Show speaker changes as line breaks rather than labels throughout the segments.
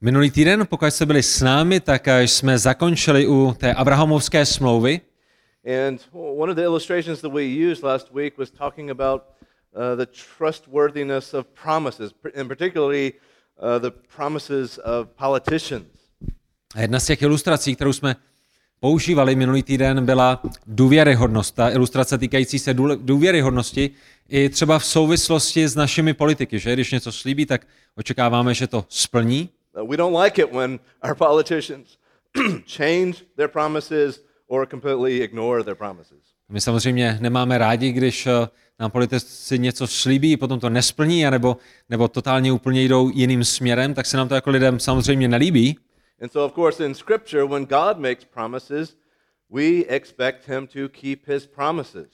Minulý týden, pokud jste byli s námi, tak eh, jsme zakončili u té Abrahamovské smlouvy.
And one of the illustrations that we used last week was talking about uh, the trustworthiness of promises, and particularly uh, the promises of politicians.
A jedna z těch ilustrací, kterou jsme používali minulý týden, byla důvěryhodnost. Ta ilustrace týkající se důvěryhodnosti i třeba v souvislosti s našimi politiky, že když něco slíbí, tak očekáváme, že to splní.
Uh, we don't like it when our politicians change their promises or completely ignore their promises.
My samozřejmě nemáme rádi, když eh, nám politici něco slíbí, potom to nesplní, anebo, nebo totálně úplně jdou jiným směrem, tak se nám to jako lidem samozřejmě nelíbí.
And so, of course, in Scripture, when God makes promises, we expect Him to keep His promises.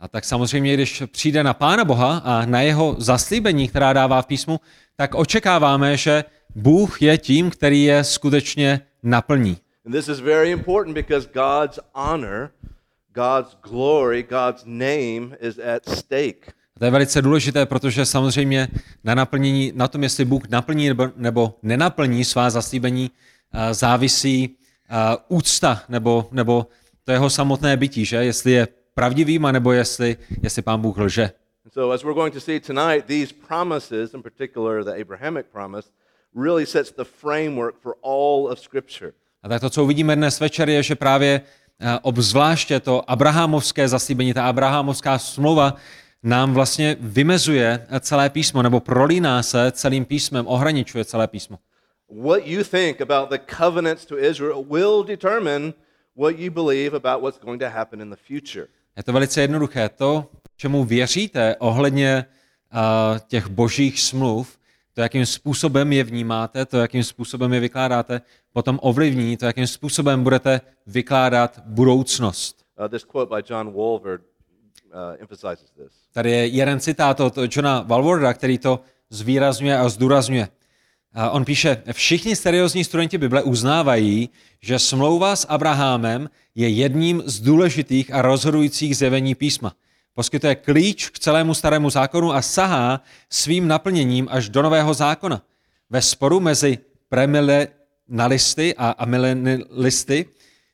A tak samozřejmě, když přijde na Pána Boha a na jeho zaslíbení, která dává v písmu, tak očekáváme, že Bůh je tím, který je skutečně naplní.
And this is very important because God's honor, God's glory, God's name is at stake.
A to je velice důležité, protože samozřejmě na naplnění, na tom, jestli Bůh naplní nebo, nebo nenaplní svá zaslíbení, závisí a, úcta nebo, nebo to jeho samotné bytí, že? Jestli je pravdivým, nebo jestli, jestli pán Bůh lže.
So, as we're going to see tonight, these promises, in particular the Abrahamic promise, really sets the framework for all of Scripture.
A tak to, co uvidíme dnes večer, je, že právě eh, obzvláště to abrahamovské zaslíbení, ta abrahamovská smlouva nám vlastně vymezuje eh, celé písmo, nebo prolíná se celým písmem, ohraničuje celé písmo.
What you think about the covenants to Israel will determine what you believe about what's going to happen in the future.
Je to velice jednoduché. To, čemu věříte ohledně uh, těch božích smluv, to, jakým způsobem je vnímáte, to, jakým způsobem je vykládáte, potom ovlivní to, jakým způsobem budete vykládat budoucnost.
Uh, this quote by John Walvoord uh, emphasizes this.
Tady je jeden citát od Johna Walwarda, který to zvýrazňuje a zdůrazňuje. On píše, všichni seriózní studenti Bible uznávají, že smlouva s Abrahamem je jedním z důležitých a rozhodujících zjevení písma. Poskytuje klíč k celému starému zákonu a sahá svým naplněním až do nového zákona. Ve sporu mezi premilenalisty a amilenalisty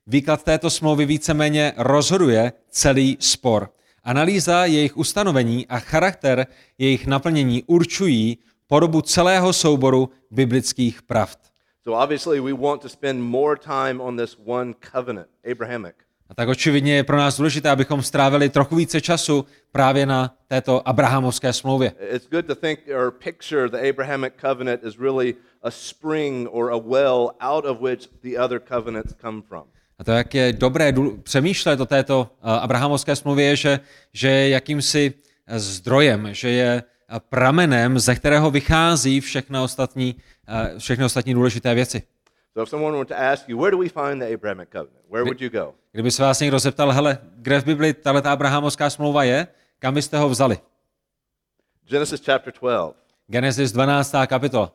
výklad této smlouvy víceméně rozhoduje celý spor. Analýza jejich ustanovení a charakter jejich naplnění určují podobu celého souboru biblických pravd.
So obviously, we want to spend more time on this one covenant, Abrahamic.
A tak očividně je pro nás důležité, abychom strávili trochu více času právě na této abrahamovské smlouvě.
It's good to think or picture the Abrahamic covenant as really a spring or a well out of which the other covenants come from.
A to, jak je dobré přemýšlet o této uh, abrahamovské smlouvě, je, že, že je jakýmsi eh, zdrojem, že je eh, pramenem, ze kterého vychází všechny ostatní, uh, všechny ostatní důležité věci.
So if someone were to ask you, where do we find the Abrahamic covenant? Where would you go?
Kdyby se vás někdo zeptal, hele, kde v Bibli tahle abrahamovská smlouva je, kam byste ho vzali?
Genesis chapter 12.
Genesis 12. kapitola.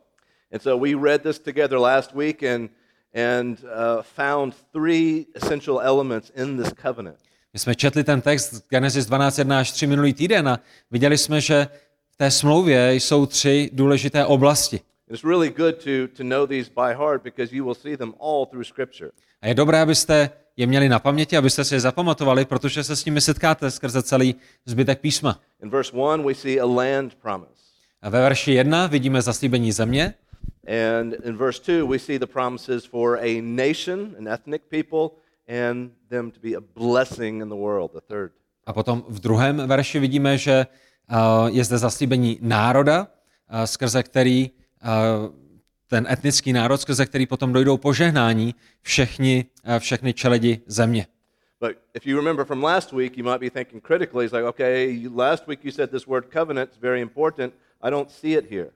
And so we read this together last week and, and uh, found three essential elements in this covenant.
My jsme četli ten text Genesis 12.1 až 3 minulý týden a viděli jsme, že v té smlouvě jsou tři důležité oblasti.
It's really good to, to know these by heart because you will see them all through Scripture.
A je dobré, abyste je měli na paměti, abyste si je zapamatovali, protože se s nimi setkáte skrze celý zbytek písma.
In verse 1, we see a land promise.
A ve verši 1 vidíme zaslíbení země,
And in verse 2, we see the promises for a nation, an ethnic people, and them to be a blessing in the world, the third.
a potom v druhém verši vidíme, že je zde zaslíbení národa, uh, skrze který uh, ten etnický národ, skrze který potom dojdou požehnání všechny, všechny čeledi země.
But if you remember from last week, you might be thinking critically, it's like, okay, last week you said this word covenant is very important. I don't see it here.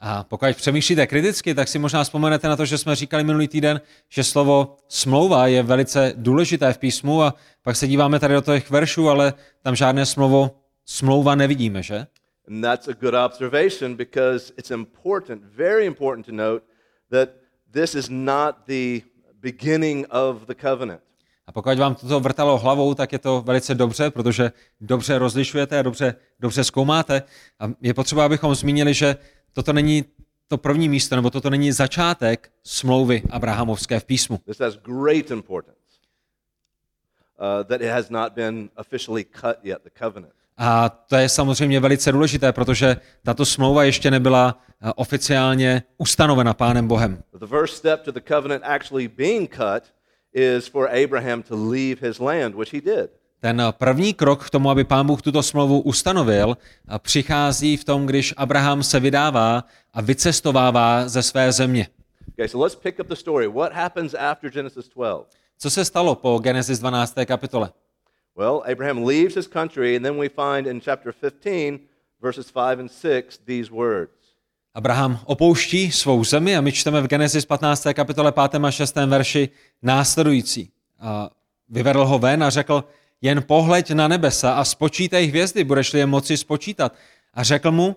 A pokud přemýšlíte kriticky, tak si možná vzpomenete na to, že jsme říkali minulý týden, že slovo smlouva je velice důležité v písmu a pak se díváme tady do těch veršů, ale tam žádné slovo smlouva nevidíme, že?
And that's a good observation because it's important, very important to note that this is not the beginning of the covenant.
A pokud vám toto vrtalo hlavou, tak je to velice dobře, protože dobře rozlišujete a dobře, dobře zkoumáte. A je potřeba, abychom zmínili, že toto není to první místo, nebo toto není začátek smlouvy Abrahamovské v písmu.
This has great importance. Uh, that it has not been officially cut yet, the covenant.
A to je samozřejmě velice důležité, protože tato smlouva ještě nebyla eh, oficiálně ustanovena Pánem Bohem.
The first step to the covenant actually being cut is for Abraham to leave his land, which he did.
Ten první krok k tomu, aby Pán Bůh tuto smlouvu ustanovil, eh, přichází v tom, když Abraham se vydává a vycestovává ze své země.
Okay, so let's pick up the story. What happens after Genesis 12?
Co se stalo po Genesis 12. kapitole?
Well, Abraham leaves his country, and then we find in chapter 15, verses 5 and 6, these words.
Abraham opouští svou zemi a my čteme v Genesis 15. kapitole 5. a 6. verši následující. A vyvedl ho ven a řekl, jen pohleď na nebesa a spočítej hvězdy, budeš-li je moci spočítat. A řekl mu,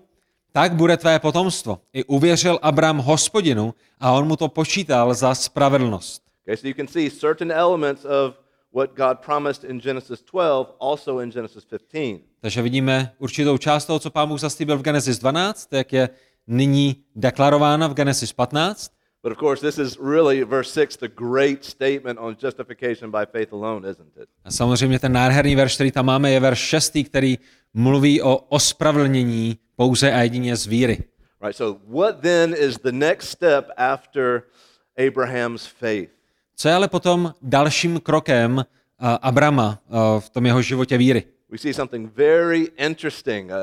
tak bude tvé potomstvo. I uvěřil Abram hospodinu a on mu to počítal za spravedlnost.
Okay, so you can see certain elements of what God promised in Genesis 12 also in Genesis 15.
Takže vidíme určitou část toho, co pán Bůh zaslíbil v Genesis 12, jak je nyní deklarována v Genesis 15.
But of course, this is really, verse 6, the great statement on justification by faith alone, isn't it?
A samozřejmě ten nádherný verš, který tam máme, je verš 6, který mluví o ospravedlnění pouze a jedině z víry.
Right, so what then is the next step after Abraham's faith?
Co je ale potom dalším krokem uh, Abrama uh, v tom jeho životě víry?
We see something very interesting, a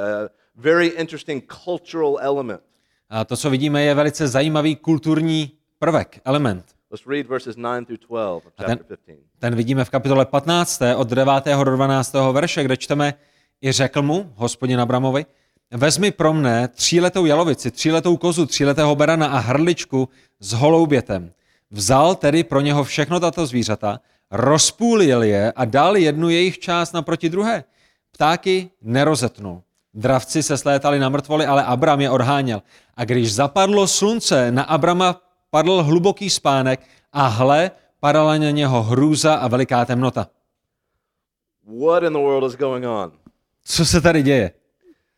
very interesting cultural element.
A to, co vidíme, je velice zajímavý kulturní prvek, element.
Let's read verses 9 through 12 of
ten,
chapter 15.
ten vidíme v kapitole 15. od 9. do 12. verše, kde čteme i řekl mu, hospodin Abramovi, vezmi pro mne tříletou jalovici, tříletou kozu, tříletého berana a hrdličku s holoubětem. Vzal tedy pro něho všechno tato zvířata, rozpůlil je a dal jednu jejich část naproti druhé. Ptáky nerozetnul. Dravci se slétali na mrtvoli, ale Abram je odháněl. A když zapadlo slunce, na Abrama padl hluboký spánek a hle, padala na něho hrůza a veliká temnota.
What in the world is going on?
Co se tady děje?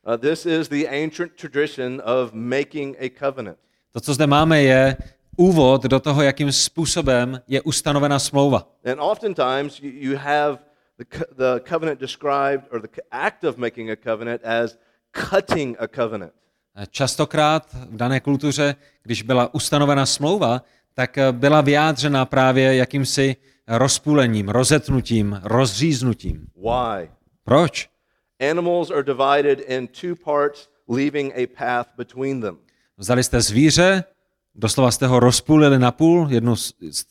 Uh, this is the ancient tradition of making a covenant.
To, co zde máme, je úvod do toho, jakým způsobem je ustanovena smlouva.
And oftentimes you, have the, co- the covenant described, or the act of making a covenant, as cutting a covenant.
Častokrát v dané kultuře, když byla ustanovena smlouva, tak eh, byla vyjádřena právě jakýmsi rozpůlením, rozetnutím, rozříznutím.
Why?
Proč?
Animals are divided in two parts, leaving a path between them.
Vzali jste zvíře, doslova jste ho rozpůlili na půl, jednu,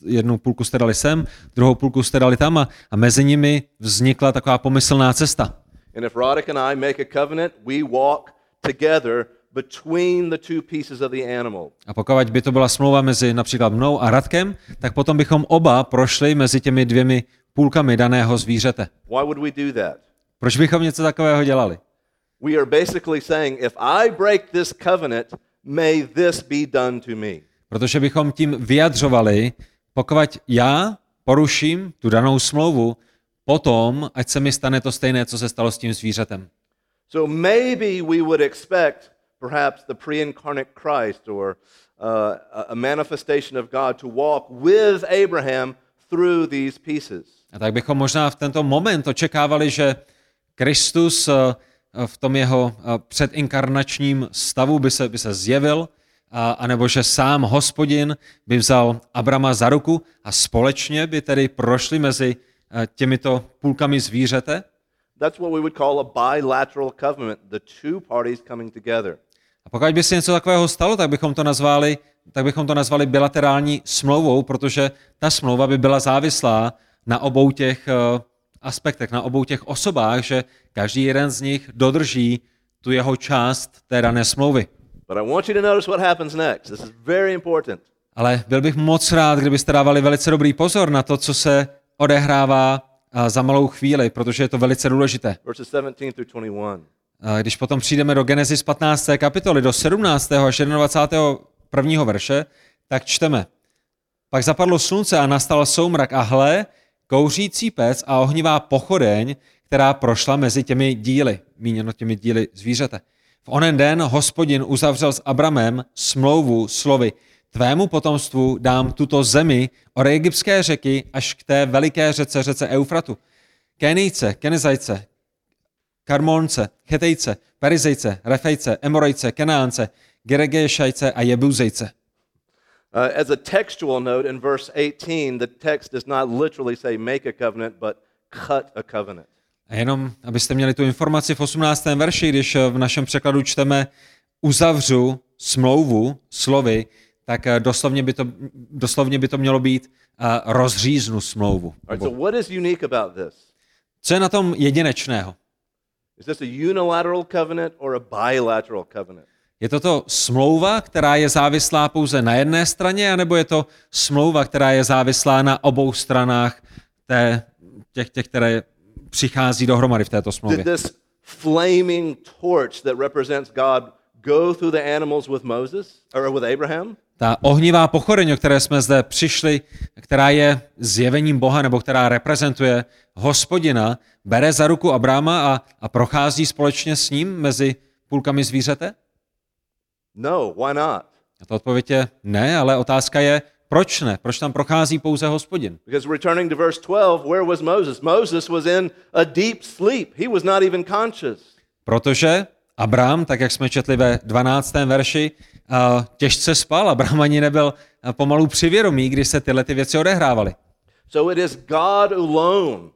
jednu půlku jste dali sem, druhou půlku jste dali tam a, a mezi nimi vznikla taková pomyslná cesta.
And if Roddick and I make a covenant, we walk together between the two pieces of the animal.
A pokud by to byla smlouva mezi například mnou a Radkem, tak potom bychom oba prošli mezi těmi dvěmi půlkami daného zvířete.
Why would we do that?
Proč bychom něco takového dělali?
We are basically saying, if I break this covenant, may this be done to me.
Protože bychom tím vyjadřovali, pokud já poruším tu danou smlouvu, potom, ať se mi stane to stejné, co se stalo s tím zvířetem.
So maybe we would expect perhaps the pre incarnate Christ or uh, a- manifestation of God to walk with Abraham through these pieces.
A tak bychom možná v tento moment očekávali, že Kristus eh, v tom jeho eh, předinkarnačním stavu by se, by se zjevil, a, anebo že sám hospodin by vzal Abrama za ruku a společně by tedy prošli mezi eh, těmito půlkami zvířete.
That's what we would call a bilateral covenant, the two parties coming together.
A pokud by se něco takového stalo, tak bychom to nazvali, tak bychom to nazvali bilaterální smlouvou, protože ta smlouva by byla závislá na obou těch eh, aspektech, na obou těch osobách, že každý jeden z nich dodrží tu jeho část té dané smlouvy.
But I want you to notice what happens next. This is very important.
Ale byl bych moc rád, kdybyste dávali velice dobrý pozor na to, co se odehrává eh, za malou chvíli, protože je to velice důležité.
Verses 17 through 21.
A Když potom přijdeme do Genesis 15. kapitoly, do 17. až 21. verše, tak čteme. Pak zapadlo slunce a nastal soumrak a hle, kouřící pec a ohnivá pochodeň, která prošla mezi těmi díly, míněno těmi díly zvířete. V onen den hospodin uzavřel s Abramem smlouvu slovy, tvému potomstvu dám tuto zemi od egyptské řeky až k té veliké řece, řece Eufratu. Kenijce, Kenezajce, Karmonce, Chetejce, Perizejce, Refejce, Emorejce, Kenánce, Geregešajce a Jebuzejce.
Uh, as a textual note, in verse 18, the text does not literally say make a covenant, but cut a covenant.
A jenom, abyste měli tu informaci v 18. verši, když v našem překladu čteme uzavřu smlouvu slovy, tak eh, doslovně by to, doslovně by to mělo být uh, rozříznu smlouvu.
Right, so what is unique about this?
Co je na tom jedinečného?
Is this a unilateral covenant or a bilateral covenant?
Je to to smlouva, která je závislá pouze na jedné straně, anebo je to smlouva, která je závislá na obou stranách té, těch, těch, které přichází dohromady v této
Did
smlouvě?
this flaming torch that represents God go through the animals with Moses or with Abraham?
Ta ohnivá pochodeň, o které jsme zde přišli, která je zjevením Boha, nebo která reprezentuje hospodina, bere za ruku Abráma a, a prochází společně s ním mezi půlkami zvířete?
No, why not?
A ta odpověď je ne, ale otázka je, proč ne? Proč tam prochází pouze hospodin?
Because returning to verse 12, where was Moses? Moses was in a deep sleep. He was not even conscious.
Protože Abrám, tak jak jsme četli ve 12. verši, a těžce spal. Abrám ani nebyl a, pomalu přivědomý, když se tyhle ty věci odehrávaly.
So it is God alone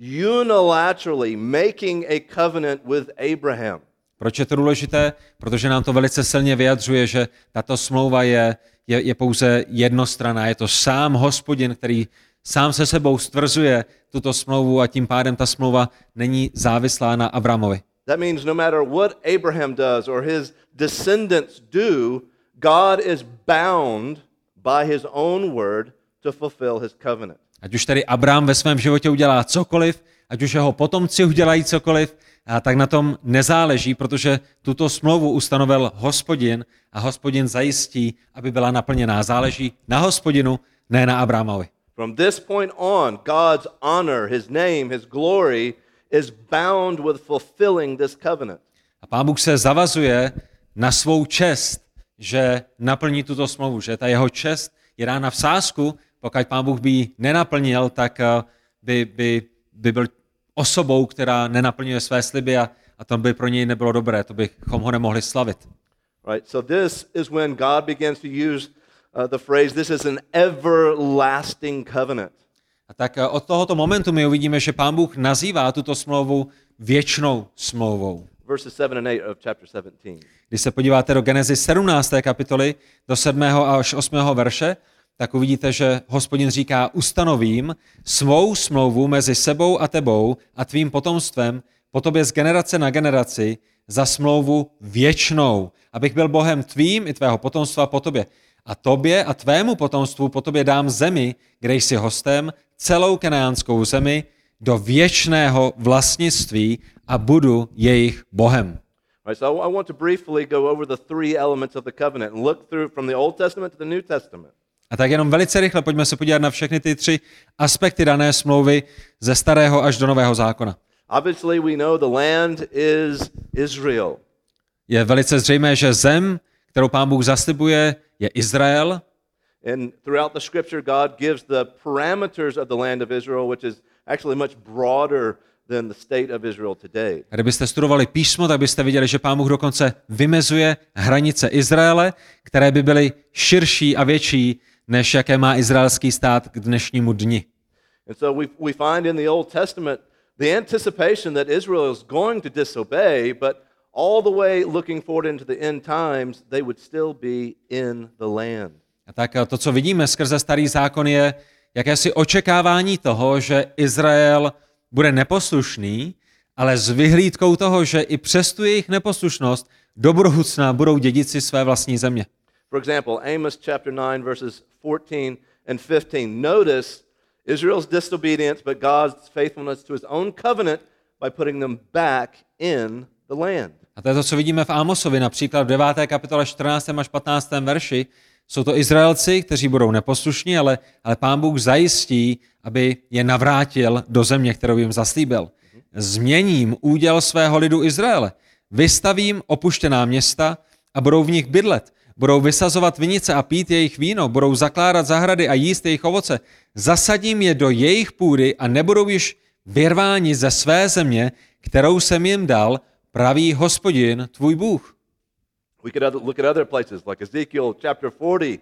unilaterally making a covenant with Abraham.
Proč je to důležité? Protože nám to velice silně vyjadřuje, že tato smlouva je, je, je pouze jednostranná. Je to sám hospodin, který sám se sebou stvrzuje tuto smlouvu a tím pádem ta smlouva není závislá na Abramovi.
That means no matter what Abraham does or his descendants do, God is bound by his own word to fulfill his covenant.
Ať už tedy Abrám ve svém životě udělá cokoliv, ať už jeho potomci udělají cokoliv, tak na tom nezáleží, protože tuto smlouvu ustanovil hospodin a hospodin zajistí, aby byla naplněná. Záleží na hospodinu, ne na Abrámovi.
From this point on, God's honor, his name, his glory is bound with fulfilling this covenant.
A pán Bůh se zavazuje na svou čest, že naplní tuto smlouvu, že ta jeho čest je dána v sázku, pokud pán Bůh by ji nenaplnil, tak eh, by, by, by byl osobou, která nenaplňuje své sliby a, a to by pro něj nebylo dobré, to bychom ho nemohli slavit.
Right? So this is when God begins to use uh, the phrase, this is an everlasting covenant.
A tak eh, od tohoto momentu my uvidíme, že pán Bůh nazývá tuto smlouvu věčnou smlouvou.
Verses 7 and 8 of chapter 17.
Když se podíváte do Genesis 17. kapitoly, do 7. až 8. verše, tak uvidíte, že hospodin říká, ustanovím svou smlouvu mezi sebou a tebou a tvým potomstvem po tobě z generace na generaci za smlouvu věčnou, abych byl Bohem tvým i tvého potomstva po tobě. A tobě a tvému potomstvu po tobě dám zemi, kde jsi hostem, celou kenánskou zemi, do věčného vlastnictví a budu jejich Bohem.
Right, so I want to briefly go over the three elements of the covenant and look through from the Old Testament to the New Testament.
A tak jenom velice rychle pojďme se podívat na všechny ty tři aspekty dané smlouvy ze starého až do nového zákona.
Obviously, we know the land is Israel.
Je velice zřejmé, že zem, kterou pán Bůh zaslibuje, je Izrael.
And throughout the scripture, God gives the parameters of the land of Israel, which is actually much broader than the state of Israel today.
A kdybyste studovali písmo, tak byste viděli, že pán Bůh dokonce vymezuje hranice Izraele, které by byly širší a větší, než jaké má izraelský stát k dnešnímu dni.
And so we, we find in the Old Testament the anticipation that Israel is going to disobey, but all the way looking forward into the end times, they would still be in the land.
A tak to, co vidíme skrze starý zákon, je jakési očekávání toho, že Izrael bude neposlušný, ale s vyhlídkou toho, že i přes tu jejich neposlušnost do budoucna budou dědici své vlastní země.
For example, Amos chapter 9, verses 14 and 15. Notice Israel's disobedience, but God's faithfulness to his own covenant by putting them back in the land.
A to je to, co vidíme v Ámosovi, například v 9. kapitole 14. až 15. verši. Jsou to Izraelci, kteří budou neposlušní, ale, ale pán Bůh zajistí, aby je navrátil do země, kterou jim zaslíbil. Změním úděl svého lidu Izraele. Vystavím opuštěná města a budou v nich bydlet. Budou vysazovat vinice a pít jejich víno, budou zakládat zahrady a jíst jejich ovoce. Zasadím je do jejich půdy a nebudou již vyrváni ze své země, kterou jsem jim dal, praví hospodin, tvůj Bůh.
We could look at other places like Ezekiel chapter 40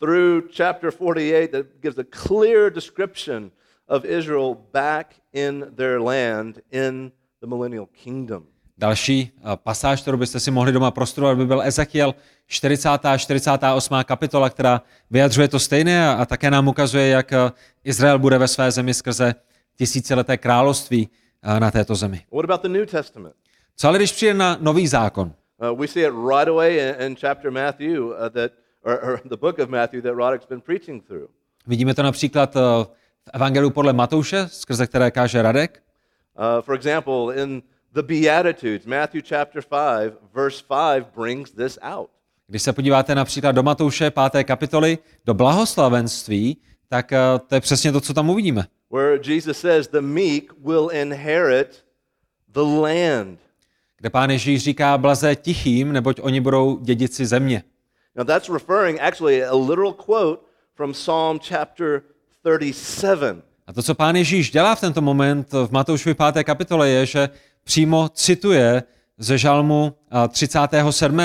through chapter 48 that gives a clear description of Israel back in their land in the millennial kingdom.
Další eh, pasáž, kterou byste si mohli doma prostudovat, by byl Ezekiel 40. a 48. kapitola, která vyjadřuje to stejné a, a také nám ukazuje, jak eh, Izrael bude ve své zemi skrze tisícileté království eh, na této zemi.
What about the New Testament?
Co ale když přijde na nový zákon?
Uh, we see it right away in, in chapter Matthew uh, that, or, or the book of Matthew that Roddick's been preaching through.
Vidíme to například eh, v Evangeliu podle Matouše, skrze které káže Radek.
Uh, for example, in the Beatitudes, Matthew chapter 5, verse 5 brings this out.
Když se podíváte například do Matouše 5. kapitoly, do blahoslavenství, tak eh, to je přesně to, co tam uvidíme.
where Jesus says, The meek will inherit the land.
Kde pán Ježíš říká blaze tichým, neboť oni budou dědici země.
Now, that's referring actually a literal quote from Psalm chapter 37.
A to, co pán Ježíš dělá v tento moment v Matoušovi 5. kapitole, je, že přímo cituje ze žalmu a, 37.,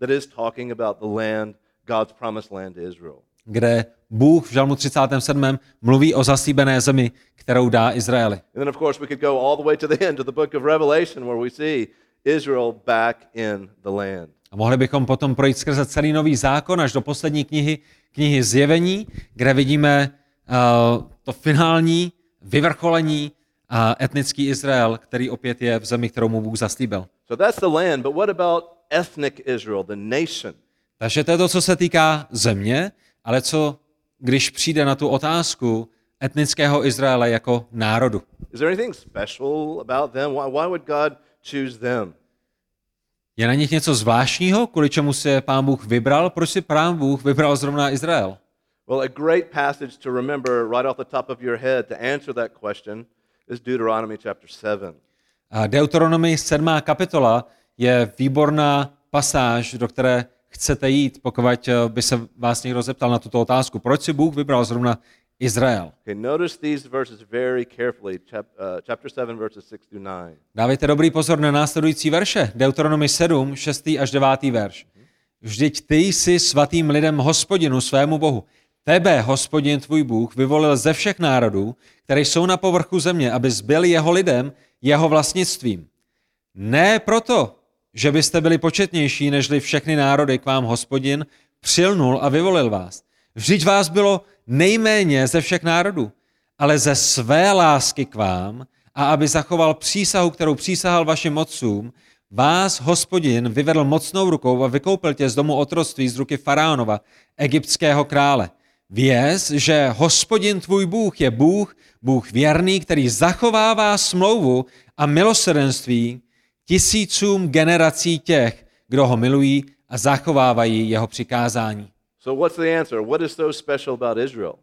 that is talking about the land, God's promised land to Israel.
kde Bůh v žalmu 37. mluví o zaslíbené zemi, kterou dá Izraeli.
And then, of course, we could go all the way to the end of the book of Revelation where we see Israel back in the land.
A mohli bychom potom projít skrze celý nový zákon až do poslední knihy, knihy Zjevení, kde vidíme uh, to finální vyvrcholení uh, etnický Izrael, který opět je v zemi, kterou mu Bůh zaslíbil.
So that's the land, but what about ethnic Israel, the nation?
Takže to je to, co se týká země, ale co když přijde na tu otázku etnického Izraele jako národu.
Is there anything special about them? Why, why would God choose them?
Je na nich něco zvláštního, kvůli čemu se pán Bůh vybral? Proč si pán Bůh vybral zrovna Izrael?
Well, a great passage to remember right off the top of your head to answer that question is Deuteronomy chapter 7.
A Deuteronomy 7. kapitola je výborná pasáž, do které chcete jít, pokud by se vás někdo zeptal na tuto otázku. Proč si Bůh vybral zrovna Izrael?
Okay, notice these verses very carefully, chap, chapter 7, verses 6 through 9.
Dávejte dobrý pozor na následující verše. Deuteronomy 7, 6. až 9. verš. Vždyť ty jsi svatým lidem hospodinu svému Bohu. Tebe, hospodin tvůj Bůh, vyvolil ze všech národů, které jsou na povrchu země, aby byl jeho lidem, jeho vlastnictvím. Ne proto, že byste byli početnější nežli všechny národy k vám hospodin, přilnul a vyvolil vás. Vždyť vás bylo nejméně ze všech národů, ale ze své lásky k vám a aby zachoval přísahu, kterou přísahal vašim otcům, vás hospodin vyvedl mocnou rukou a vykoupil tě z domu otroctví z ruky faraonova, egyptského krále. Věz, že hospodin tvůj Bůh je Bůh, Bůh věrný, který zachovává smlouvu a milosrdenství tisícům generací těch, kdo ho milují a zachovávají jeho přikázání.
So, what's the answer? What is so special about Israel?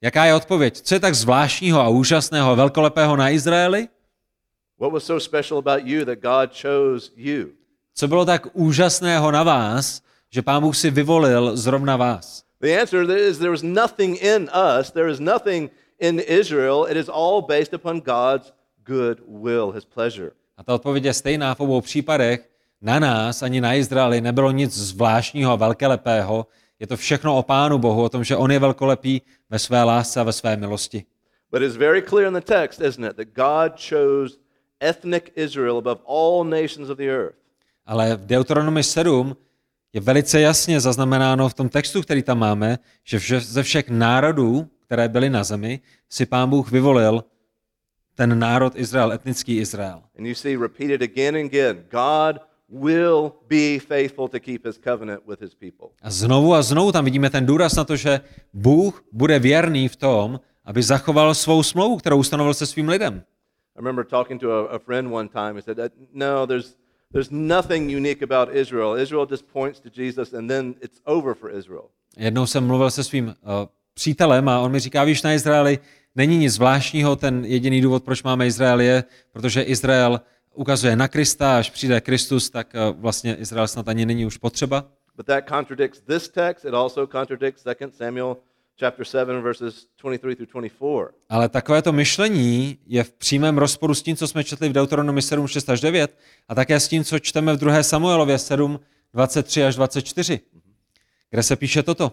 Jaká je odpověď? Co je tak zvláštního a úžasného a velkolepého na Izraeli?
What was so special about you that God chose you?
Co bylo tak úžasného na vás, že Pán Bůh si vyvolil zrovna vás?
The answer is there is nothing in us, there is nothing in Israel. It is all based upon God's good will, his pleasure.
A ta odpověď je stejná v obou případech. Na nás ani na Izraeli nebylo nic zvláštního a velkolepého. Je to všechno o Pánu Bohu, o tom, že On je velkolepý ve své lásce a ve své milosti.
But it's very clear in the text, isn't it, that God chose ethnic Israel above all nations of the earth.
Ale v Deuteronomy 7 je velice jasně zaznamenáno v tom textu, který tam máme, že ze všech národů, které byly na zemi, si Pán Bůh vyvolil ten národ Izrael, etnický Izrael.
And you see repeated again and again God will be faithful to keep his covenant with his people.
A znovu a znovu tam vidíme ten důraz na to, že Bůh bude věrný v tom, aby zachoval svou smlouvu, kterou ustanovil se svým lidem.
I remember talking to a, a friend one time. He said, that, No, there's, there's nothing unique about Israel. Israel just points to Jesus and then it's over for Israel.
Jednou jsem mluvil se svým uh, přítelem a on mi říká, víš, na Izraeli není nic zvláštního, ten jediný důvod, proč máme Izrael je, protože Izrael ukazuje na Krista, až přijde Kristus, tak uh, vlastně Izrael snad ani není už potřeba.
But that contradicts this text. It also contradicts 2 Samuel chapter 7 verses 23 through 24.
Ale takovéto myšlení je v přímém rozporu s tím, co jsme četli v Deuteronomy 7, 6 až 9 a také s tím, co čteme v 2. Samuelově 7, 23 až 24, kde se píše toto.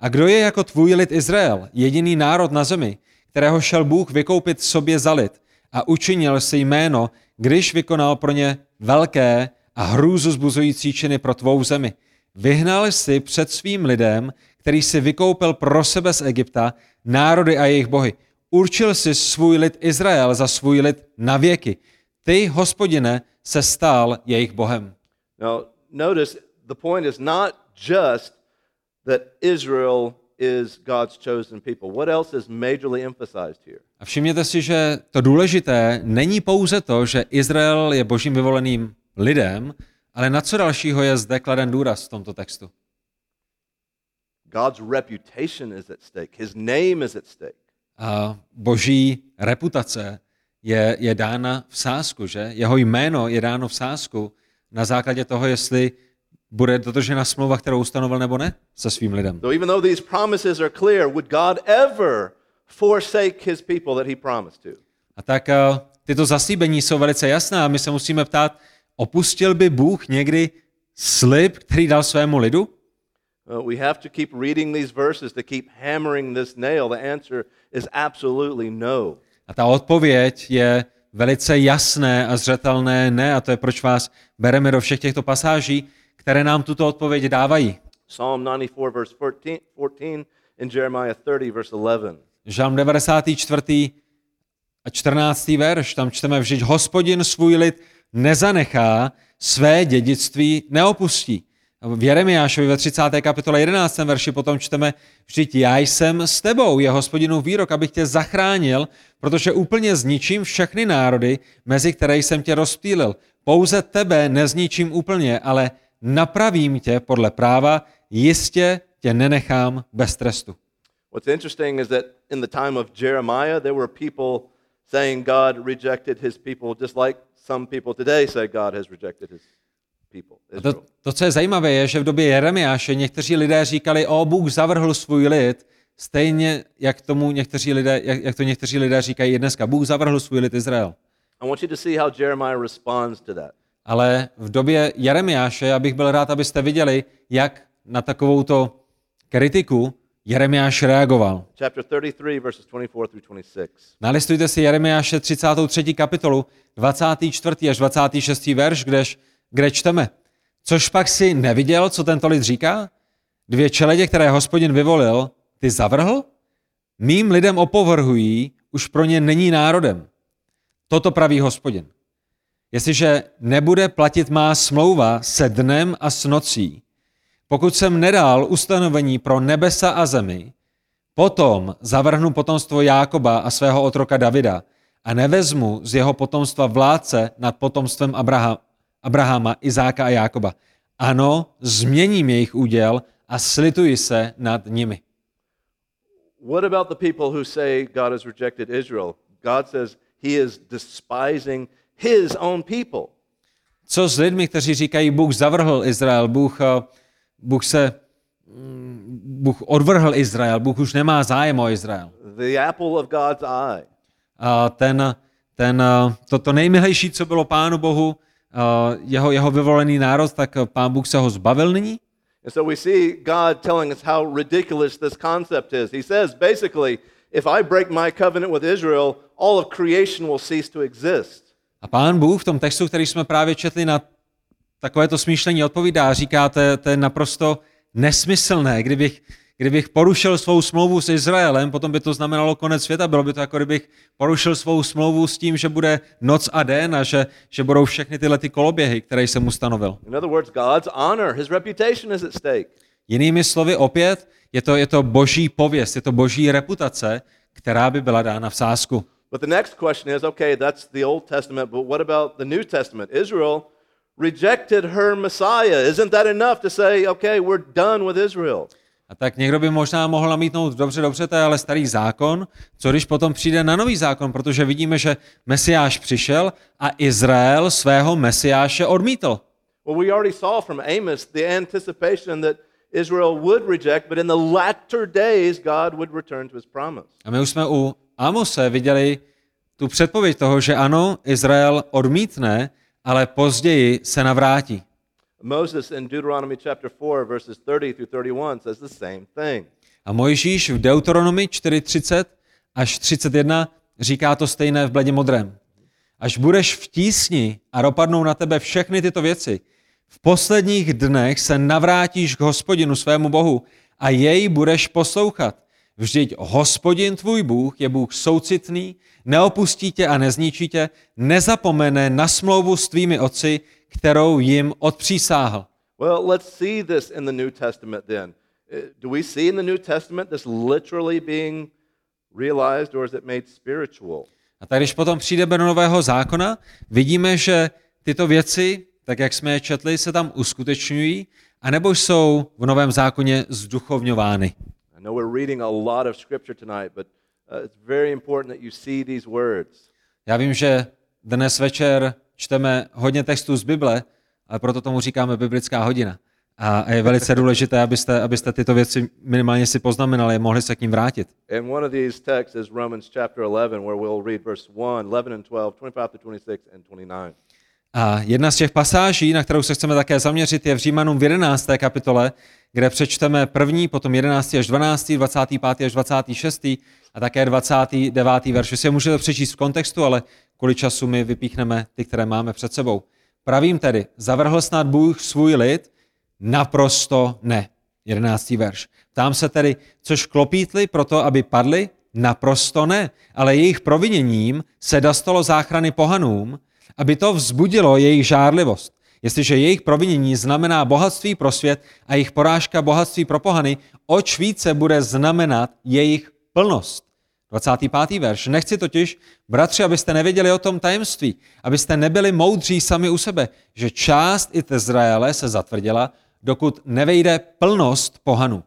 A kdo je jako tvůj lid Izrael, jediný národ na zemi, kterého šel Bůh vykoupit sobě za lid a učinil si jméno, když vykonal pro ně velké a hrůzu zbuzující činy pro tvou zemi. Vyhnal si před svým lidem, který si vykoupil pro sebe z Egypta, národy a jejich bohy. Určil si svůj lid Izrael za svůj lid na věky. Ty, hospodine, se stál jejich bohem.
Now, notice the point is not just that Israel is God's chosen people. What else is majorly emphasized here?
A všimněte si, že to důležité není pouze to, že Izrael je božím vyvoleným lidem, ale na co dalšího je zde kladen důraz v tomto textu?
God's reputation is at stake. His name is at stake.
A boží reputace je, je dána v sázku, že? Jeho jméno je dáno v sázku na základě toho, jestli bude dodržena smlouva, kterou ustanovil nebo ne se svým lidem.
So even though these promises are clear, would God ever forsake his people that he promised to?
A tak uh, tyto zaslíbení jsou velice jasná a my se musíme ptát, opustil by Bůh někdy slib, který dal svému lidu?
Uh, we have to keep reading these verses to keep hammering this nail. The answer is absolutely no.
A ta odpověď je velice jasné a zřetelné ne, a to je proč vás bereme do všech těchto pasáží, které nám tuto odpověď dávají.
Psalm 94, verse 14, 14 and Jeremiah 30, verse 11.
Žalm 94. a 14. verš, tam čteme, vždyť hospodin svůj lid nezanechá, své dědictví neopustí. V Jeremiášovi ve 30. kapitole 11. verši potom čteme, vždyť já jsem s tebou, je hospodinův výrok, abych tě zachránil, protože úplně zničím všechny národy, mezi které jsem tě rozptýlil. Pouze tebe nezničím úplně, ale napravím tě podle práva, jistě tě nenechám bez trestu.
What's interesting is that in the time of Jeremiah, there were people saying God rejected his people, just like some people today say God has rejected his people.
A to, to, co je zajímavé, je, že v době Jeremiáše někteří lidé říkali, o, Bůh zavrhl svůj lid, stejně jak, tomu někteří lidé, jak, jak to někteří lidé říkají i dneska. Bůh zavrhl svůj lid Izrael.
I want you to see how Jeremiah responds to that.
Ale v době Jeremiáše, já bych byl rád, abyste viděli, jak na takovouto kritiku Jeremiáš reagoval.
Chapter 33, verses 24 through 26.
Nalistujte si Jeremiáše 33. kapitolu, 24. až 26. verš, kdež, kde čteme. Což pak si neviděl, co tento lid říká? Dvě čeledě, které hospodin vyvolil, ty zavrhl? Mým lidem opovrhují, už pro ně není národem. Toto praví hospodin. Jestliže nebude platit má smlouva se dnem a s nocí, pokud jsem nedal ustanovení pro nebesa a zemi, potom zavrhnu potomstvo Jákoba a svého otroka Davida a nevezmu z jeho potomstva vládce nad potomstvem Abraham, Abrahama, Izáka a Jákoba. Ano, změním jejich úděl a slituji se nad nimi.
What about the people who say God has rejected Israel? God says he is despising his own people.
Co s lidmi, kteří říkají, Bůh zavrhl Izrael, Bůh, eh, Bůh se mm, Bůh odvrhl Izrael, Bůh už nemá zájem o Izrael.
The apple of God's eye.
A ten, ten, eh, to, to nejmilejší, co bylo Pánu Bohu, jeho, jeho vyvolený národ, tak Pán Bůh se ho zbavil nyní.
And so we see God telling us how ridiculous this concept is. He says basically, if I break my covenant with Israel, all of creation will cease to exist.
A pán Bůh v tom textu, který jsme právě četli na takovéto smýšlení odpovídá, říká, to, je- to je naprosto nesmyslné. Kdybych, kdybych porušil svou smlouvu s Izraelem, potom by to znamenalo konec světa. Bylo by to jako kdybych porušil svou smlouvu s tím, že bude noc a den a že, že budou všechny tyhle ty koloběhy, které jsem ustanovil. Jinými slovy opět, je to, je to boží pověst, je to boží reputace, která by byla dána v sázku.
But the next question is okay, that's the Old Testament, but what about the New Testament? Israel rejected her Messiah. Isn't that enough to say, okay, we're done with Israel?
A tak někdo by možná mohl namítnout, dobře, dobře, to je ale starý zákon, co když potom přijde na nový zákon, protože vidíme, že Mesiáš přišel a Izrael svého Mesiáše odmítl.
Well, we already saw from Amos the anticipation that Israel would reject, but in the latter days, God would return to his promise.
A my už jsme u Amose viděli tu předpověď toho, že ano, Izrael odmítne, ale později se navrátí.
Moses in Deuteronomy chapter 4, verses 30 through 31 says the same thing.
A Mojžíš v Deuteronomy 4.30 až 31 říká to stejné v bledě modrém. Až budeš v tísni a dopadnou na tebe všechny tyto věci, v posledních dnech se navrátíš k hospodinu svému Bohu a jej budeš poslouchat. Vždyť hospodin tvůj Bůh je Bůh soucitný, neopustí tě a nezničí tě, nezapomene na smlouvu s tvými otci, kterou jim odpřísáhl.
Well, let's see this in the New Testament then. Uh, Do we see in the New Testament this literally being realized, or is it made spiritual?
A tak když potom přijdeme do Nového zákona, vidíme, že tyto věci, tak jak jsme je četli, se tam uskutečňují, anebo jsou v Novém zákoně zduchovňovány.
I know we're reading a lot of scripture tonight, but uh, it's very important that you see these words.
Já vím, že dnes večer čteme hodně textů z Bible, ale proto tomu říkáme biblická hodina. A je velice důležité, abyste, abyste tyto věci minimálně si poznamenali a mohli se k ním vrátit.
And one of these texts is Romans chapter 11, where we'll read verse 1, 11 and 12, 25 to 26, and 29.
A jedna z těch pasáží, na kterou se chceme také zaměřit, je v Římanům v 11. kapitole, kde přečteme první, potom 11. až 12., 25. až 26. a také 29. verš. Vy si je můžete přečíst v kontextu, ale kvůli času my vypíchneme ty, které máme před sebou. Pravím tedy, zavrhl snad Bůh svůj lid? Naprosto ne. 11. verš. Ptám se tedy, což klopítli proto, aby padli? Naprosto ne. Ale jejich proviněním se dostalo záchrany pohanům, aby to vzbudilo jejich žárlivost. Jestliže jejich provinění znamená bohatství pro svět a jejich porážka bohatství pro pohany, oč více bude znamenat jejich plnost. 25. verš. Nechci totiž, bratři, abyste nevěděli o tom tajemství, abyste nebyli moudří sami u sebe, že část i Izraele se zatvrdila, dokud nevejde plnost pohanu.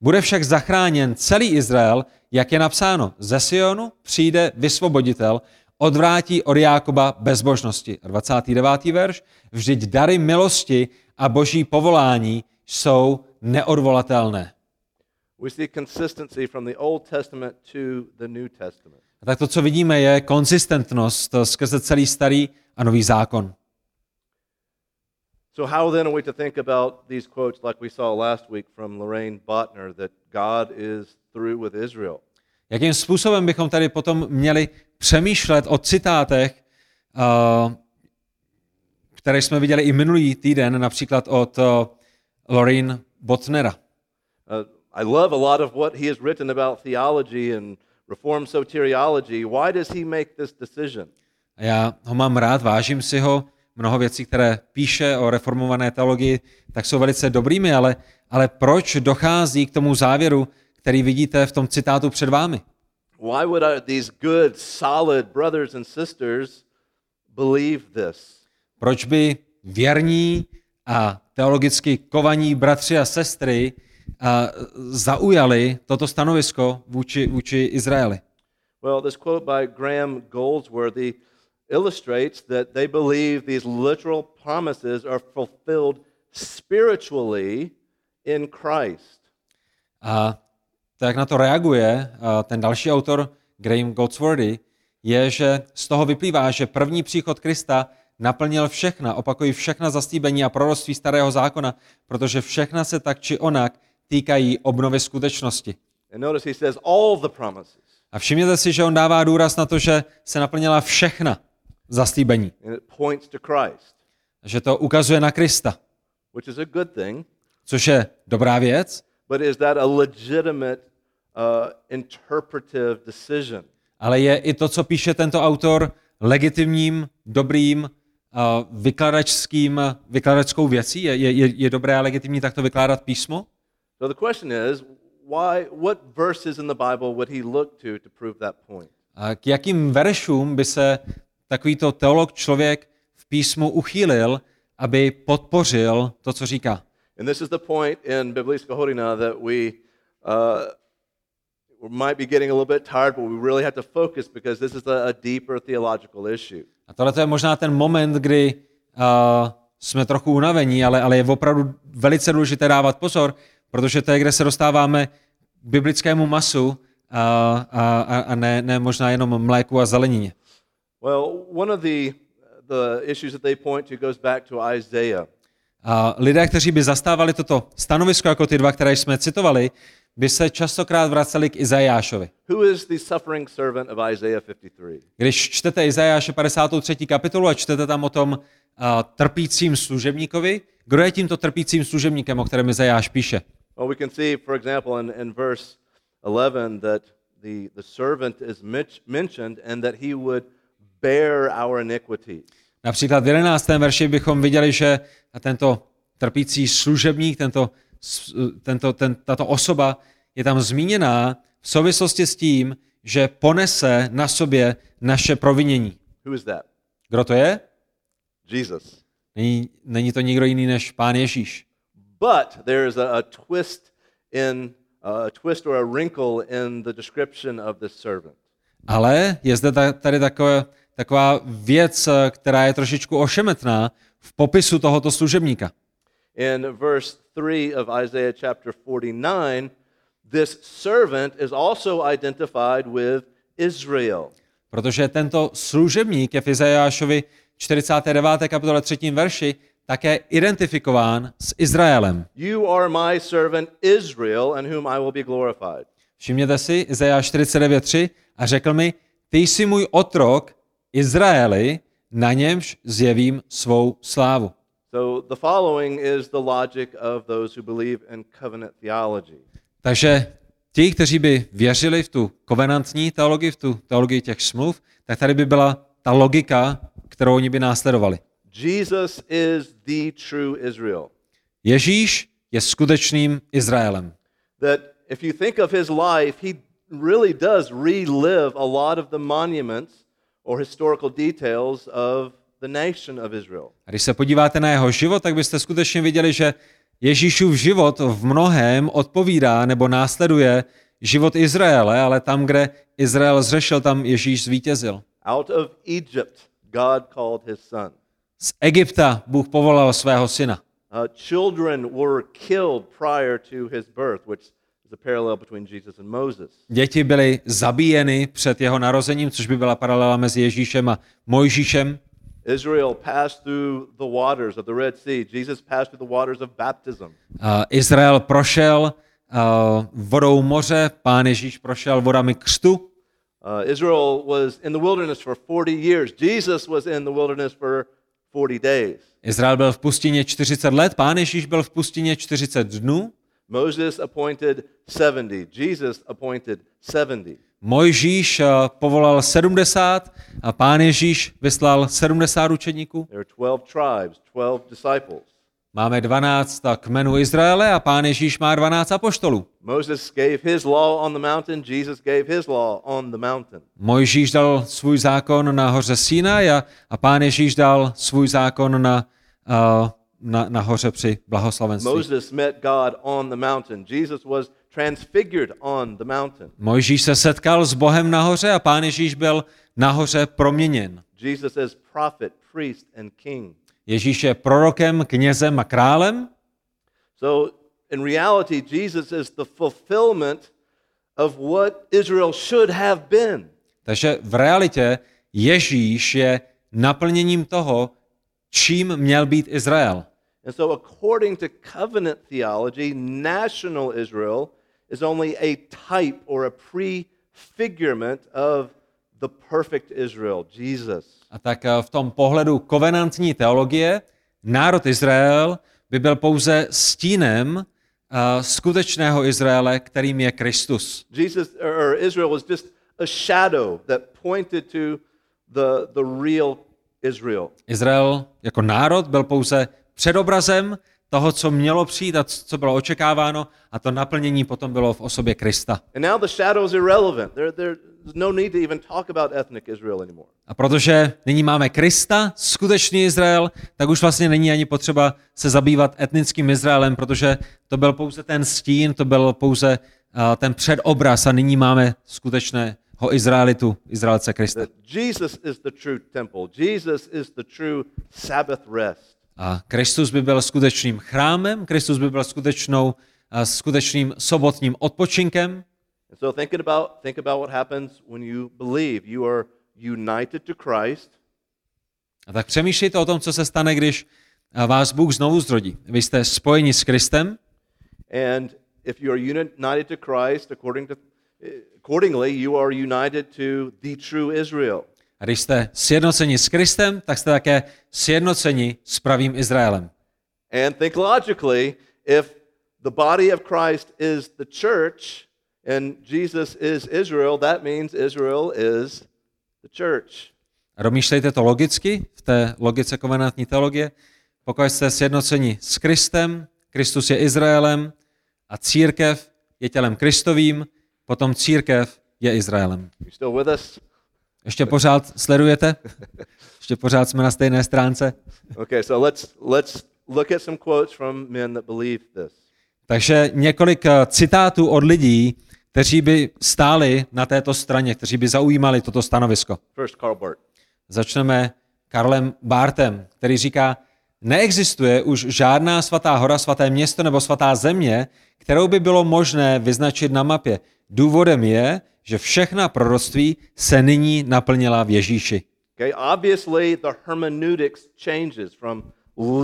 Bude však zachráněn celý Izrael, jak je napsáno. Ze Sionu přijde vysvoboditel, odvrátí od Jákoba bezbožnosti. A 29. verš. Vždyť dary milosti a boží povolání jsou neodvolatelné.
We see consistency from the Old Testament to the New Testament.
A tak to, co vidíme, je konzistentnost skrze celý starý a nový zákon.
So, how then are we to think about these quotes like we saw last week from Lorraine Botner that God is through with Israel?
Jakým způsobem bychom tady potom měli přemýšlet o citátech, uh, které jsme viděli i minulý týden, například od uh, Lorraine Botnera.
Uh, I love a lot of what he has written about theology and Reformed soteriology. Why does he make this decision?
Já ho mám rád, vážím si ho, mnoho věcí, které píše o reformované teologii, tak jsou velice dobrými, ale, ale proč dochází k tomu závěru, který vidíte v tom citátu před vámi?
Why would I, these good, solid brothers and sisters believe this?
Proč by věrní a teologicky kovaní bratři a sestry zaujali toto stanovisko vůči, vůči Izraeli?
Well, this quote by Graham Goldsworthy illustrates that they believe these literal promises are fulfilled spiritually in Christ.
A to, jak na to reaguje ten další autor, Graham Goldsworthy, je, že z toho vyplývá, že první příchod Krista naplnil všechna, opakují všechna zastíbení a proroctví starého zákona, protože všechna se tak či onak týkají obnovy skutečnosti. A všimněte si, že on dává důraz na to, že se naplnila všechna zaslíbení. Že to ukazuje na Krista, což je dobrá věc,
uh,
ale je i to, co píše tento autor, legitimním, dobrým, uh, vykladačským, vykladačskou věcí? Je, je, je- je dobré a legitimní takto vykládat písmo?
So the question is, why, what verses in the Bible would he look to to prove that point?
A k jakým veršům by se takovýto teolog člověk v písmu uchýlil, aby podpořil to, co říká?
And this is the point in Biblická hodina that we we might be getting a little bit tired, but we really have to focus because this is a, a deeper theological issue.
A tohle je možná ten moment, kdy uh, jsme trochu unavení, ale, ale je opravdu velice důležité dávat pozor, protože to je, kde se dostáváme k biblickému masu a, a, a ne, ne možná jenom mléku a zelenině.
Well, one of the, the issues that they point to goes back to Isaiah.
A lidé, kteří by zastávali toto stanovisko jako ty dva, které jsme citovali, by se častokrát vraceli k Izajášovi.
Who is the suffering servant of Isaiah 53?
Když čtete Izajáše 53. kapitolu a čtete tam o tom uh, trpícím služebníkovi, kdo je tímto trpícím služebníkem, o kterém Izajáš píše?
Well, we can see, for example, in, in verse 11 that the, the servant is mentioned and that he would bear our iniquities.
Například v 11. verši bychom viděli, že tento trpící služebník, tento, tento, ten, tato osoba je tam zmíněná v souvislosti s tím, že ponese na sobě naše provinění.
Who is that?
Kdo to je?
Jesus.
Není, není to nikdo jiný než Pán Ježíš.
But there is a, a twist in a twist or a wrinkle in the description of this servant.
Ale je zde ta- tady takové, taková věc, eh, která je trošičku ošemetná v popisu tohoto služebníka.
In verse 3 of Isaiah chapter 49, this servant is also identified with Israel.
Protože tento služebník je v Izajášovi 49. kapitole 3. verši také identifikován s Izraelem.
You are my servant Israel, in whom I will be glorified.
Všimněte si, Izajáš 49.3 a řekl mi, ty jsi můj otrok, Izraeli, na němž zjevím svou slávu.
So the following is the logic of those who believe in covenant theology.
Takže ti, kteří by věřili v tu kovenantní teologii, v tu teologii těch smluv, tak tady by byla ta logika, kterou oni by následovali.
Jesus is the true Israel.
Ježíš je skutečným Izraelem.
That if you think of his life, he really does relive a lot of the monuments or historical details of the nation of Israel.
A když se podíváte na jeho život, tak byste skutečně viděli, že Ježíšův život v mnohém odpovídá nebo následuje život Izraele, ale tam, kde Izrael zřešil, tam Ježíš zvítězil.
Out of Egypt, God called his son.
Z Egypta Bůh povolal svého syna.
Uh, children were killed prior to his birth, which is a parallel between Jesus and Moses.
Děti byly zabíjeny před jeho narozením, což by byla paralela mezi Ježíšem a Mojžíšem.
Israel passed through the waters of the Red Sea. Jesus passed through the waters of baptism.
Uh, Izrael prošel uh, vodou moře, pán Ježíš prošel vodami křtu.
Uh, Israel was in the wilderness for 40 years. Jesus was in the wilderness for 40 days.
Izrael byl v pustině 40 let, pán Ježíš byl v pustině 40 dnů.
Moses appointed 70. Jesus appointed 70.
Mojžíš uh, povolal 70 a pán Ježíš vyslal 70 učedníků.
There are 12 tribes, 12 disciples.
Máme 12 kmenů Izraele a pán Ježíš má 12 apoštolů.
Moses gave his law on the mountain. Jesus gave his law on the mountain.
Mojžíš dal svůj zákon na hoře Sinaj a, a pán Ježíš dal svůj zákon na, uh, na, na hoře při blahoslavenství.
Moses met God on the mountain. Jesus was transfigured on the mountain.
Mojžíš se setkal s Bohem nahoře a pán Ježíš byl nahoře proměněn.
Jesus is prophet, priest, and king.
Ježíš je prorokem, knězem a králem,
So, in reality, Jesus is the fulfillment of what Israel should have been.
takže v realitě Ježíš je naplněním toho, čím měl být Izrael.
And so, according to covenant theology, national Israel is only a type or a prefigurement of the perfect Israel, Jesus.
A tak eh, v tom pohledu kovenantní teologie národ Izrael by byl pouze stínem eh, skutečného Izraele, kterým je Kristus.
Jesus or Israel was just a shadow that pointed to the, the real Israel.
Izrael jako národ byl pouze předobrazem toho, co mělo přijít a co bylo očekáváno a to naplnění potom bylo v osobě Krista.
No.
A protože nyní máme Krista, skutečný Izrael, tak už vlastně není ani potřeba se zabývat etnickým Izraelem, protože to byl pouze ten stín, to byl pouze ten předobraz a nyní máme skutečného Izraelitu, Izraelce Krista.
Jesus is the true temple. Jesus is the true Sabbath rest.
A Kristus by byl skutečným chrámem, Kristus by byl skutečnou, skutečným sobotním odpočinkem.
And so thinking about think about what happens when you believe. You are united to Christ.
A tak přemýšlejte o tom, co se stane, když vás Bůh znovu zrodí. Vy jste spojeni s Kristem
And if you are united to Christ, according to, accordingly, you are united to the true Israel.
A když jste sjednoceni s Kristem, tak jste také sjednoceni s pravým Izraelem.
And think logically, if the body of Christ is the church and Jesus is Israel, that means Israel is the church.
A domýšlejte to logicky, v té logice kovenantní teologie. Pokud jste sjednoceni s Kristem, Kristus je Izraelem a církev je tělem Kristovým, potom církev je Izraelem.
You still with us?
Ještě pořád sledujete? Ještě pořád jsme na stejné stránce?
Okay, so let's let's look at some quotes from men that believe this.
Takže několik eh, citátů od lidí, kteří by stáli na této straně, kteří by zaujímali toto stanovisko.
First, Karl Barth.
Začneme Karlem Bartem, který říká, neexistuje už žádná svatá hora, svaté město nebo svatá země, kterou by bylo možné vyznačit na mapě. Důvodem je, že všechna proroctví se nyní naplnila v Ježíši.
Okay, obviously the hermeneutics changes from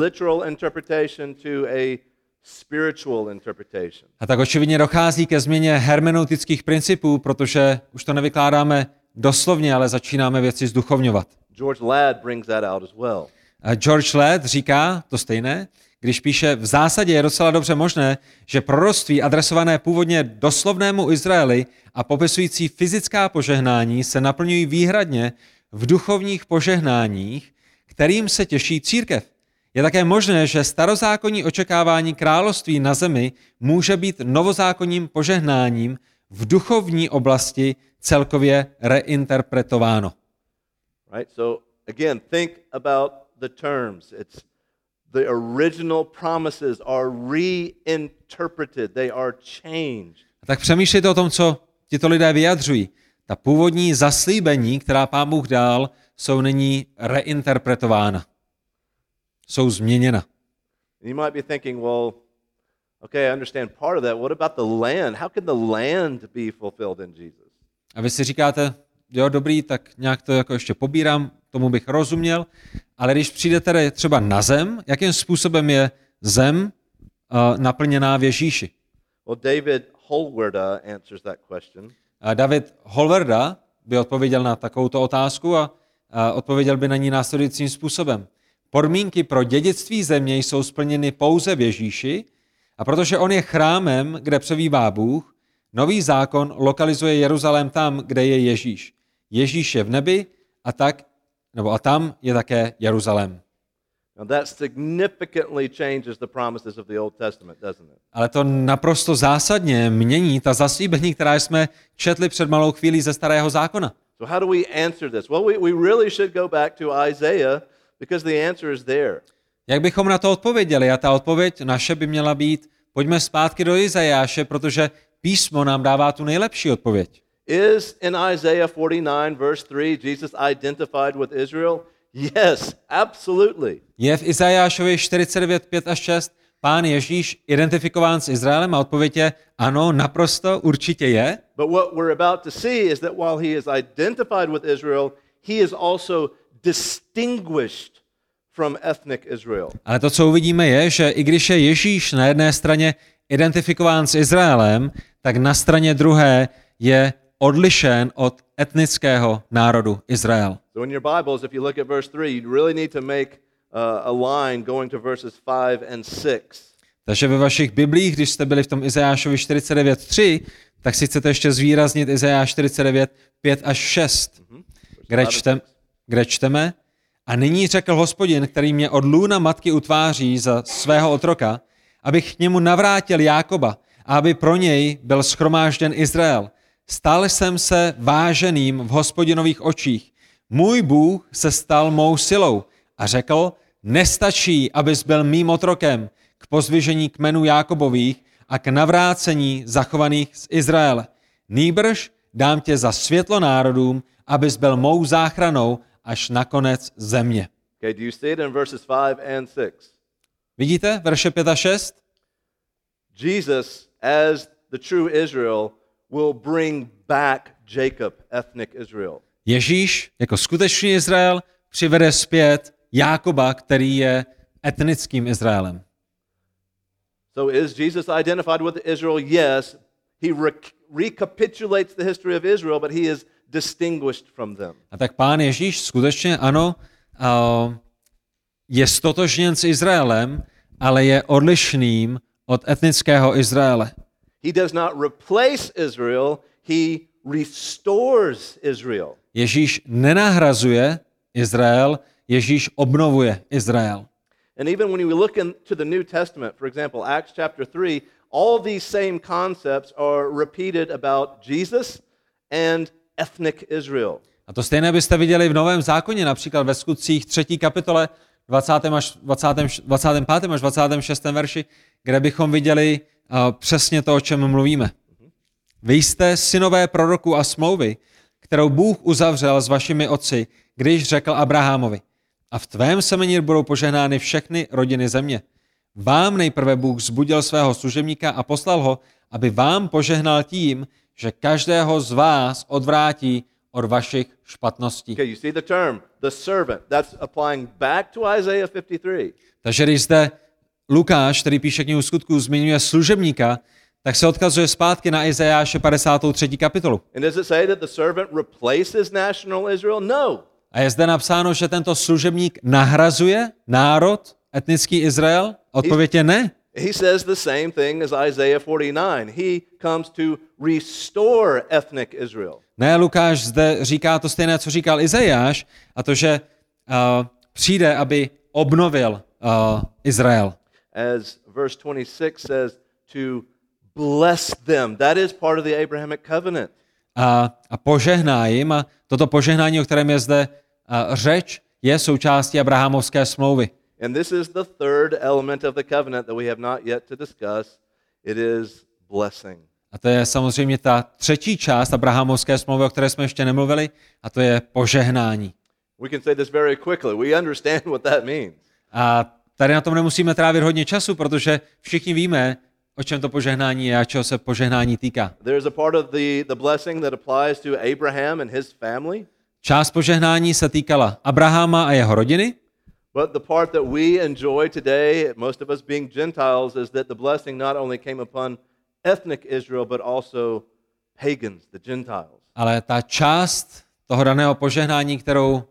literal interpretation to a spiritual interpretation.
A tak očividně dochází ke změně hermeneutických principů, protože už to nevykládáme doslovně, ale začínáme věci zduchovňovat.
George Ladd brings that out as well.
A George Ladd říká to stejné, když píše, v zásadě je docela dobře možné, že proroctví adresované původně doslovnému Izraeli a popisující fyzická požehnání se naplňují výhradně v duchovních požehnáních, kterým se těší církev. Je také možné, že starozákonní očekávání království na zemi může být novozákonním požehnáním v duchovní oblasti celkově reinterpretováno.
Right? So again, think about the terms. It's the original promises are reinterpreted, they are changed.
A tak přemýšlejte o tom, co tito lidé vyjadřují. Ta původní zaslíbení, která pán Bůh dal, jsou nyní reinterpretována. Jsou změněna.
You might be thinking, well, okay, I understand part of that. What about the land? How can the land be fulfilled in Jesus?
A vy si říkáte, jo, dobrý, tak nějak to jako ještě pobírám, tomu bych rozuměl, ale když přijde tedy třeba na zem, jakým způsobem je zem uh, naplněná v Ježíši?
Well, David Holwerda answers that question.
A David Holverda by odpověděl na takovouto otázku a, a odpověděl by na ní následujícím způsobem. Podmínky pro dědictví země jsou splněny pouze v Ježíši a protože on je chrámem, kde přebývá Bůh, nový zákon lokalizuje Jeruzalém tam, kde je Ježíš. Ježíš je v nebi a tak, nebo a tam je také Jeruzalém.
Now, that significantly changes the promises of the Old Testament, doesn't it?
Ale to naprosto zásadně mění ta zaslíbení, která jsme četli před malou chvílí ze starého zákona.
So, how do we answer this? Well, we, we really should go back to Isaiah because the answer is there.
Jak bychom na to odpověděli? A ta odpověď naše by měla být, pojďme zpátky do Izajáše, protože písmo nám dává tu nejlepší odpověď.
Is in Isaiah 49, verse 3, Jesus identified with Israel? Yes, absolutely.
Je v Izajášovi 49, 5 až 6 pán Ježíš identifikován s Izraelem a odpověď je ano, naprosto, určitě je.
But what we're about to see is that while he is identified with Israel, he is also distinguished from ethnic Israel.
Ale to, co uvidíme, je, že i když je Ježíš na jedné straně identifikován s Izraelem, tak na straně druhé je odlišen od etnického národu Izrael.
So in your Bibles, if you look at verse 3, you really need to make uh, a line going to verses 5 and 6.
Takže ve vašich biblích, když jste byli v tom Izajášovi 49.3, tak si chcete ještě zvýraznit Izajáš 49, 5 až 6, kde, čtem, kde čteme. A nyní řekl hospodin, který mě od lůna matky utváří za svého otroka, abych k němu navrátil Jákoba a aby pro něj byl schromážděn Izrael. Stal jsem se váženým v hospodinových očích. Můj Bůh se stal mou silou a řekl, nestačí, abys byl mým otrokem k pozvěžení kmenů Jákobových a k navrácení zachovaných z Izraele. Nýbrž dám tě za světlo národům, abys byl mou záchranou až na konec země.
Okay, do you see it in verses 5 and 6?
Vidíte verše 5 a 6?
Jesus, as the true Israel, will bring back Jacob, ethnic Israel.
Ježíš jako skutečný Izrael přivede zpět Jákoba, který je etnickým Izraelem.
So is Jesus identified with Israel? Yes. He re- recapitulates the history of Israel, but he is distinguished from them.
A tak pán Ježíš skutečně ano, uh, je stotožněn s Izraelem, ale je odlišným od etnického Izraele.
He does not replace Israel, he restores Israel.
Ježíš nenahrazuje Izrael, Ježíš obnovuje Izrael.
And even when we look into the New Testament, for example, Acts chapter 3, all these same concepts are repeated about Jesus and ethnic Israel.
A to stejné byste viděli v Novém zákoně, například ve skutcích 3. kapitole 20. až 20, 25. až 26. verši, kde bychom viděli přesně to, o čem mluvíme. Vy jste synové proroku a smlouvy, kterou Bůh uzavřel s vašimi otci, když řekl Abrahamovi, a v tvém semeni budou požehnány všechny rodiny země. Vám nejprve Bůh zbudil svého služebníka a poslal ho, aby vám požehnal tím, že každého z vás odvrátí od vašich špatností.
Okay, you see the term, the servant. That's applying back to Isaiah 53.
Takže když zde Lukáš, který píše knihu skutků, zmiňuje služebníka, tak se odkazuje zpátky na Izajáše 53. kapitolu.
No.
A je zde napsáno, že tento služebník nahrazuje národ, etnický Izrael? Odpověď je ne.
He says the same thing as Isaiah 49. He comes to restore ethnic Israel.
Ne, Lukáš zde říká to stejné, co říkal Izajáš, a to, že uh, přijde, aby obnovil uh, Izrael.
As verse 26 says, to bless them. That is part of the Abrahamic covenant.
A, a požehná jim, a toto požehnání, o kterém je zde uh, řeč, je součástí Abrahamovské smlouvy.
And this is the third element of the covenant that we have not yet to discuss. It is blessing.
A to je samozřejmě ta třetí část Abrahamovské smlouvy, o které jsme ještě nemluvili, a to je požehnání.
We can say this very quickly. We understand what that means.
A tady na tom nemusíme trávit hodně času, protože všichni víme, o čem to požehnání je a čeho se požehnání týká.
There's a part of the, the blessing that applies to Abraham and his family,
Část požehnání se týkala Abrahama a jeho rodiny,
but the part that we enjoy today, most of us being Gentiles, is that the blessing not only came upon ethnic Israel, but also pagans, the Gentiles.
ale ta část toho daného požehnání, kterou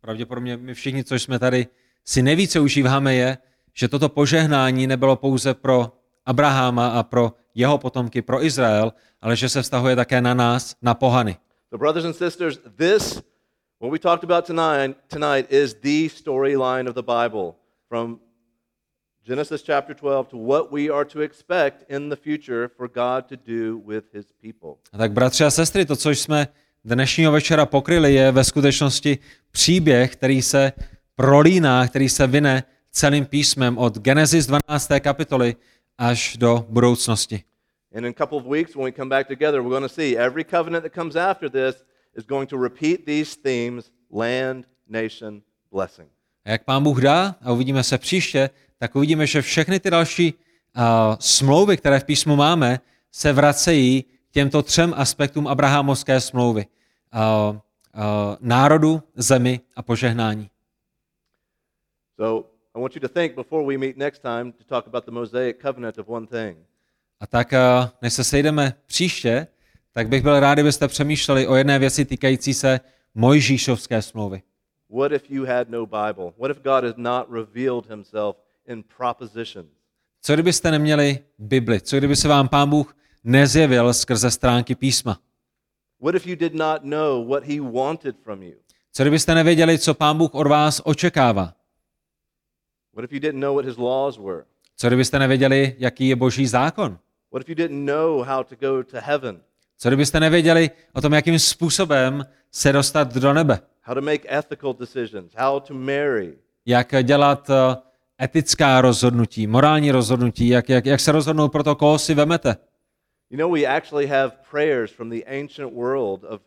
pravděpodobně my všichni, co jsme tady, si nejvíce užíváme, je, že toto požehnání nebylo pouze pro Abrahama a pro jeho potomky, pro Izrael, ale že se vztahuje také na nás, na pohany.
So, brothers and sisters, this, what we talked about tonight, tonight is the storyline of the Bible from Genesis chapter 12 to what we are to expect in the future for God to do with his people.
A tak bratři a sestry, to, co jsme dnešního večera pokryli, je ve skutečnosti příběh, který se prolíná, který se vyne celým písmem od Genesis 12. kapitoly až do budoucnosti.
And in a couple of weeks, when we come back together, we're going to see every covenant that comes after this is going to repeat these themes land, nation, blessing.
A jak pán Bůh dá, a uvidíme se příště, tak uvidíme, že všechny ty další uh, smlouvy, které v písmu máme, se vracejí k těmto třem aspektům Abrahamovské smlouvy. Uh, uh, národu, zemi a požehnání.
So I want you to think before we meet next time to talk about the Mosaic covenant of one thing.
A tak, uh, než se sejdeme příště, tak bych byl rád, kdybyste přemýšleli o jedné věci týkající se Mojžíšovské smlouvy.
What if you had no Bible? What if God has not revealed himself in propositions?
Co kdybyste neměli Bibli? Co kdyby se vám pán Bůh nezjevil skrze stránky písma?
What if you did not know what he wanted from you?
Co kdybyste nevěděli, co pán Bůh od vás očekává?
What if you didn't know what his laws were?
Co kdybyste nevěděli, jaký je boží zákon?
What if you didn't know how to go to heaven?
Co kdybyste nevěděli o tom, jakým způsobem se dostat do nebe?
How to make ethical decisions? How to marry?
Jak dělat eh, etická rozhodnutí, morální rozhodnutí, jak, jak, jak se rozhodnout pro to, koho si vemete.
You know, we actually have prayers from the ancient world of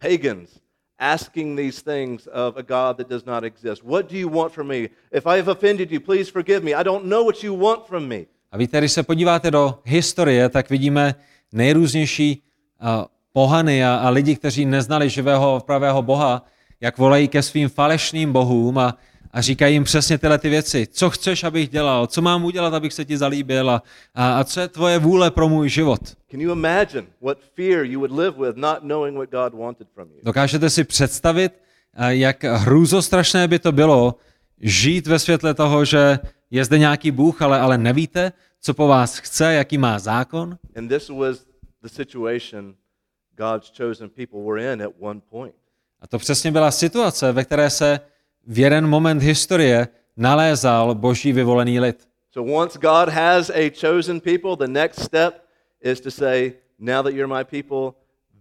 pagans asking these things of a God that does not exist. What do you want from me? If I have offended you, please forgive me. I don't know what you want from me.
A víte, když se podíváte do historie, tak vidíme nejrůznější uh, pohany a, a lidi, kteří neznali živého pravého Boha, jak volají ke svým falešným bohům a, a říkají jim přesně tyhle ty věci. Co chceš, abych dělal? Co mám udělat, abych se ti zalíbil? A, a, co je tvoje vůle pro můj život? Dokážete si představit, jak hrůzostrašné by to bylo žít ve světle toho, že je zde nějaký Bůh, ale, ale nevíte, co po vás chce, jaký má zákon? A to přesně byla situace, ve které se v jeden moment historie nalézal boží vyvolený lid.
So once God has a chosen people, the next step is to say, now that you're my people,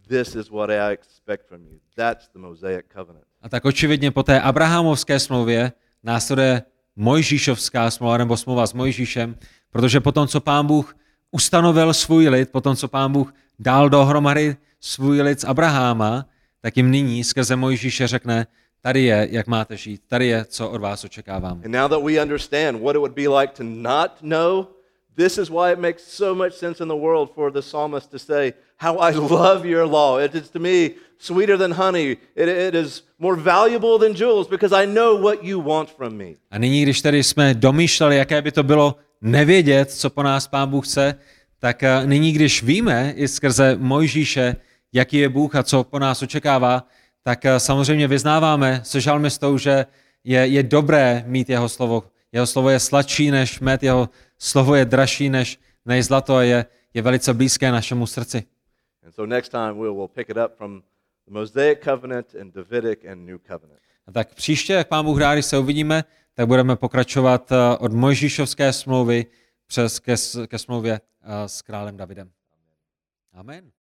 this is what I expect from you. That's the Mosaic covenant.
A tak očividně po té Abrahamovské smlouvě následuje Mojžíšovská smlouva nebo smlouva s Mojžíšem, protože potom, co pán Bůh ustanovil svůj lid, potom, co pán Bůh dal dohromady svůj lid z Abraháma, tak jim nyní skrze Mojžíše řekne, tady je, jak máte žít, tady je, co od vás očekávám.
And now that we understand what it would be like to not know, this is why it makes so much sense in the world for the psalmist to say, How I love your law. It is to me sweeter than honey. It, it is more valuable than jewels because I know what you want from me.
A nyní, když tady jsme domýšleli, jaké by to bylo nevědět, co po nás Pán Bůh chce, tak eh, nyní, když víme i skrze Mojžíše, jaký je Bůh a co po nás očekává, tak eh, samozřejmě vyznáváme se žalmistou, že je, je dobré mít jeho slovo. Jeho slovo je sladší než med, jeho slovo je dražší než, než zlato a je, je velice blízké našemu srdci.
And so next time we'll, we'll pick it up from the Mosaic covenant and Davidic and New covenant.
A tak příště, jak Pán Bůh když se uvidíme, tak budeme pokračovat eh, od Mojžíšovské smlouvy přes ke, ke smlouvě eh, s králem Davidem. Amen.